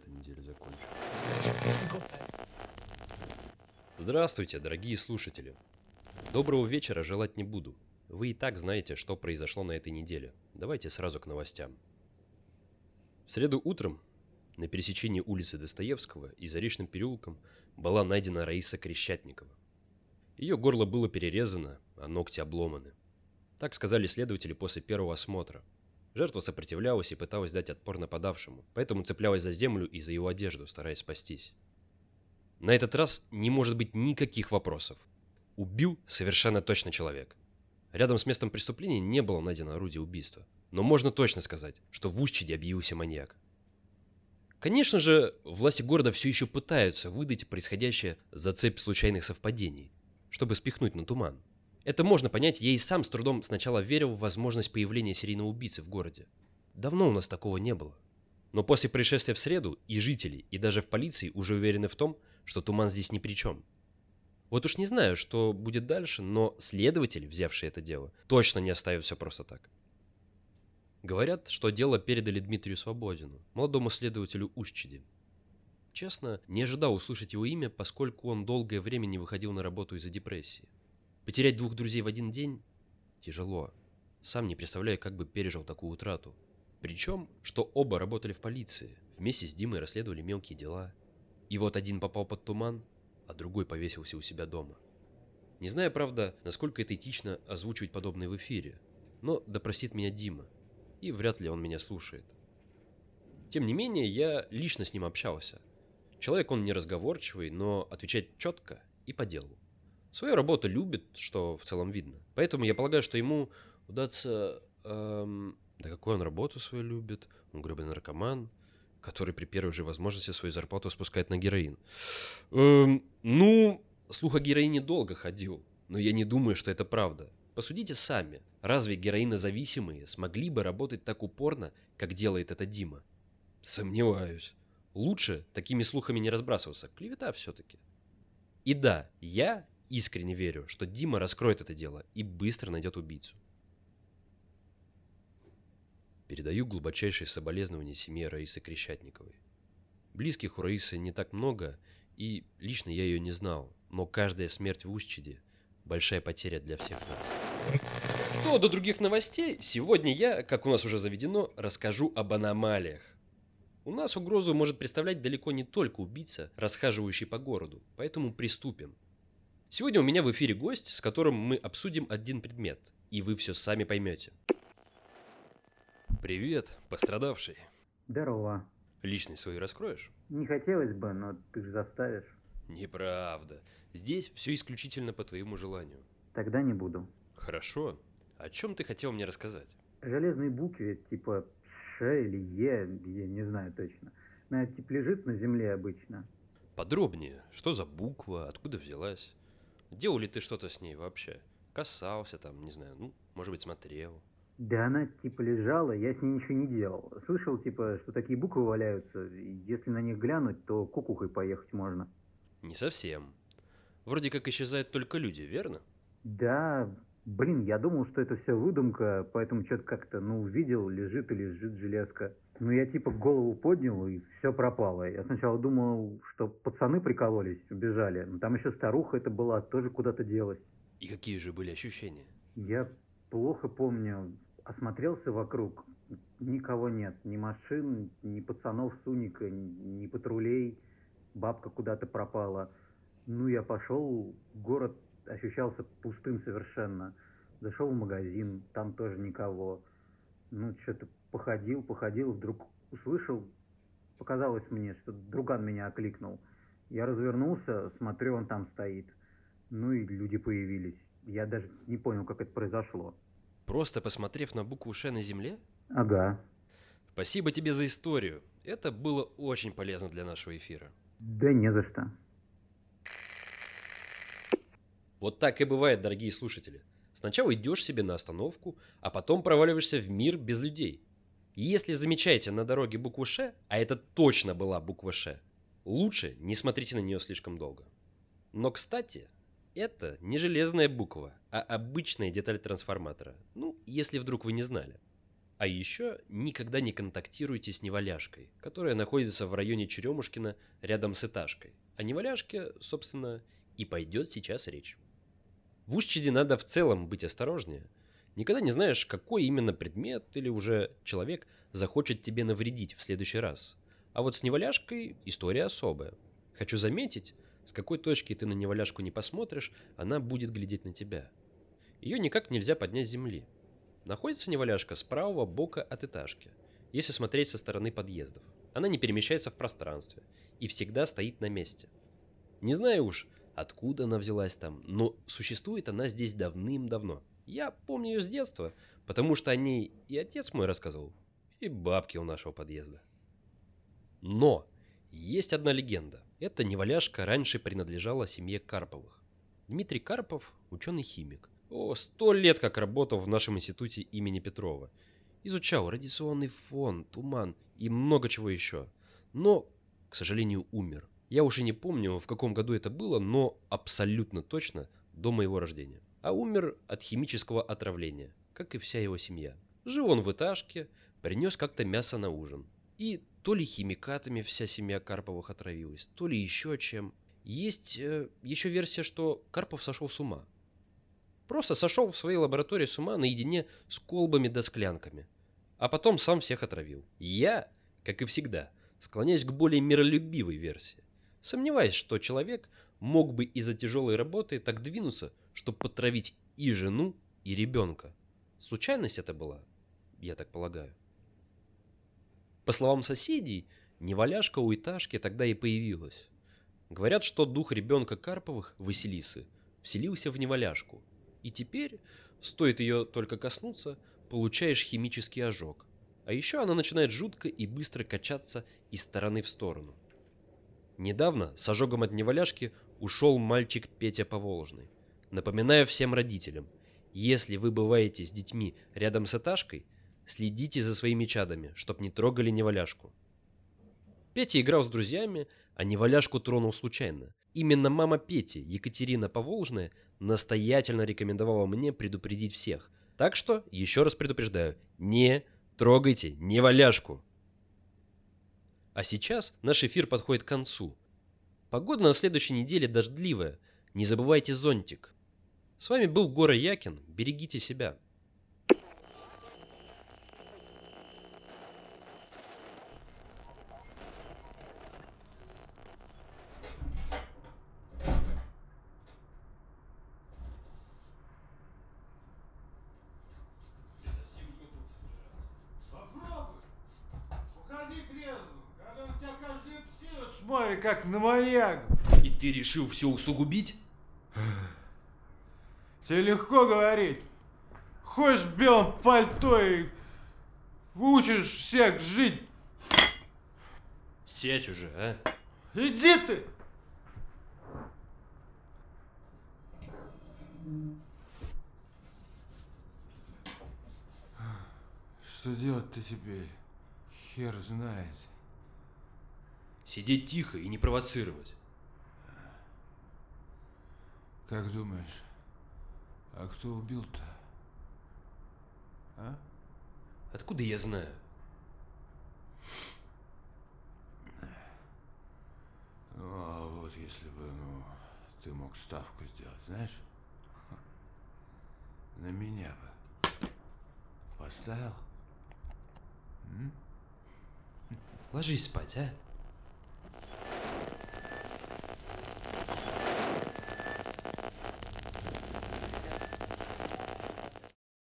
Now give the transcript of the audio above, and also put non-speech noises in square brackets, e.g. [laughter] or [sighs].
этой неделе закончу. Здравствуйте, дорогие слушатели. Доброго вечера желать не буду. Вы и так знаете, что произошло на этой неделе. Давайте сразу к новостям. В среду утром на пересечении улицы Достоевского и Заречным переулком была найдена Раиса Крещатникова. Ее горло было перерезано, а ногти обломаны. Так сказали следователи после первого осмотра. Жертва сопротивлялась и пыталась дать отпор нападавшему, поэтому цеплялась за землю и за его одежду, стараясь спастись. На этот раз не может быть никаких вопросов. Убил совершенно точно человек. Рядом с местом преступления не было найдено орудие убийства. Но можно точно сказать, что в Ущеде объявился маньяк. Конечно же, власти города все еще пытаются выдать происходящее за цепь случайных совпадений, чтобы спихнуть на туман. Это можно понять, я и сам с трудом сначала верил в возможность появления серийного убийцы в городе. Давно у нас такого не было. Но после происшествия в среду и жители, и даже в полиции уже уверены в том, что туман здесь ни при чем. Вот уж не знаю, что будет дальше, но следователи, взявшие это дело, точно не оставят все просто так. Говорят, что дело передали Дмитрию Свободину, молодому следователю Ущеди. Честно, не ожидал услышать его имя, поскольку он долгое время не выходил на работу из-за депрессии. Потерять двух друзей в один день тяжело. Сам не представляю, как бы пережил такую утрату. Причем, что оба работали в полиции, вместе с Димой расследовали мелкие дела. И вот один попал под туман, а другой повесился у себя дома. Не знаю, правда, насколько это этично озвучивать подобное в эфире, но допросит меня Дима – и вряд ли он меня слушает. Тем не менее, я лично с ним общался. Человек он неразговорчивый, но отвечает четко и по делу. Свою работу любит, что в целом видно. Поэтому я полагаю, что ему удастся... Эм, да какую он работу свою любит? Он грубый наркоман, который при первой же возможности свою зарплату спускает на героин. Эм, ну, слух о героине долго ходил, но я не думаю, что это правда. Посудите сами. Разве героинозависимые смогли бы работать так упорно, как делает это Дима? Сомневаюсь. Лучше такими слухами не разбрасываться. Клевета все-таки. И да, я искренне верю, что Дима раскроет это дело и быстро найдет убийцу. Передаю глубочайшие соболезнования семье Раисы Крещатниковой. Близких у Раисы не так много, и лично я ее не знал, но каждая смерть в Устчиде – большая потеря для всех нас. Что до других новостей, сегодня я, как у нас уже заведено, расскажу об аномалиях. У нас угрозу может представлять далеко не только убийца, расхаживающий по городу, поэтому приступим. Сегодня у меня в эфире гость, с которым мы обсудим один предмет, и вы все сами поймете. Привет, пострадавший. Здорово. Личность свою раскроешь? Не хотелось бы, но ты же заставишь. Неправда. Здесь все исключительно по твоему желанию. Тогда не буду. Хорошо. О чем ты хотел мне рассказать? Железной букве, типа Ш или Е, я не знаю точно. Она типа лежит на земле обычно. Подробнее. Что за буква, откуда взялась? Делал ли ты что-то с ней вообще? Касался там, не знаю, ну, может быть, смотрел. Да она типа лежала, я с ней ничего не делал. Слышал, типа, что такие буквы валяются, если на них глянуть, то кукухой поехать можно. Не совсем. Вроде как исчезают только люди, верно? Да, Блин, я думал, что это все выдумка, поэтому что-то как-то, ну, увидел, лежит и лежит железка. Ну, я типа голову поднял, и все пропало. Я сначала думал, что пацаны прикололись, убежали. Но там еще старуха это была, тоже куда-то делась. И какие же были ощущения? Я плохо помню. Осмотрелся вокруг. Никого нет. Ни машин, ни пацанов с уника, ни патрулей. Бабка куда-то пропала. Ну, я пошел, город ощущался пустым совершенно. Зашел в магазин, там тоже никого. Ну, что-то походил, походил, вдруг услышал, показалось мне, что друган меня окликнул. Я развернулся, смотрю, он там стоит. Ну и люди появились. Я даже не понял, как это произошло. Просто посмотрев на букву «Ш» на земле? Ага. Спасибо тебе за историю. Это было очень полезно для нашего эфира. Да не за что. Вот так и бывает, дорогие слушатели. Сначала идешь себе на остановку, а потом проваливаешься в мир без людей. И если замечаете на дороге букву «Ш», а это точно была буква «Ш», лучше не смотрите на нее слишком долго. Но, кстати, это не железная буква, а обычная деталь трансформатора. Ну, если вдруг вы не знали. А еще никогда не контактируйте с неваляшкой, которая находится в районе Черемушкина рядом с этажкой. О неваляшке, собственно, и пойдет сейчас речь. В Ущеде надо в целом быть осторожнее. Никогда не знаешь, какой именно предмет или уже человек захочет тебе навредить в следующий раз. А вот с неваляшкой история особая. Хочу заметить, с какой точки ты на неваляшку не посмотришь, она будет глядеть на тебя. Ее никак нельзя поднять с земли. Находится неваляшка с правого бока от этажки, если смотреть со стороны подъездов. Она не перемещается в пространстве и всегда стоит на месте. Не знаю уж, откуда она взялась там, но существует она здесь давным-давно. Я помню ее с детства, потому что о ней и отец мой рассказывал, и бабки у нашего подъезда. Но есть одна легенда. Эта неваляшка раньше принадлежала семье Карповых. Дмитрий Карпов – ученый-химик. О, сто лет как работал в нашем институте имени Петрова. Изучал радиационный фон, туман и много чего еще. Но, к сожалению, умер. Я уже не помню, в каком году это было, но абсолютно точно до моего рождения. А умер от химического отравления, как и вся его семья. Жил он в этажке, принес как-то мясо на ужин. И то ли химикатами вся семья Карповых отравилась, то ли еще чем. Есть э, еще версия, что Карпов сошел с ума. Просто сошел в своей лаборатории с ума наедине с колбами да склянками. А потом сам всех отравил. Я, как и всегда, склоняюсь к более миролюбивой версии. Сомневаюсь, что человек мог бы из-за тяжелой работы так двинуться, чтобы потравить и жену, и ребенка. Случайность это была, я так полагаю. По словам соседей, неваляшка у этажки тогда и появилась. Говорят, что дух ребенка Карповых, Василисы, вселился в неваляшку – и теперь, стоит ее только коснуться, получаешь химический ожог. А еще она начинает жутко и быстро качаться из стороны в сторону. Недавно с ожогом от неваляшки ушел мальчик Петя Поволжный. Напоминаю всем родителям, если вы бываете с детьми рядом с этажкой, следите за своими чадами, чтоб не трогали неваляшку. Петя играл с друзьями, а неваляшку тронул случайно. Именно мама Пети, Екатерина Поволжная, настоятельно рекомендовала мне предупредить всех. Так что, еще раз предупреждаю, не трогайте неваляшку. А сейчас наш эфир подходит к концу. Погода на следующей неделе дождливая. Не забывайте зонтик. С вами был Гора Якин. Берегите себя. Смотри, как на маяк. И ты решил все усугубить? [sighs] Тебе легко говорить. Ходишь в белом пальто и учишь всех жить. Сядь уже, а? Иди ты! [sighs] Что делать-то теперь? Хер знает. Сидеть тихо и не провоцировать. Как думаешь, а кто убил-то? А? Откуда я знаю? Ну, а вот если бы, ну, ты мог ставку сделать, знаешь? На меня бы. Поставил? М? Ложись спать, а?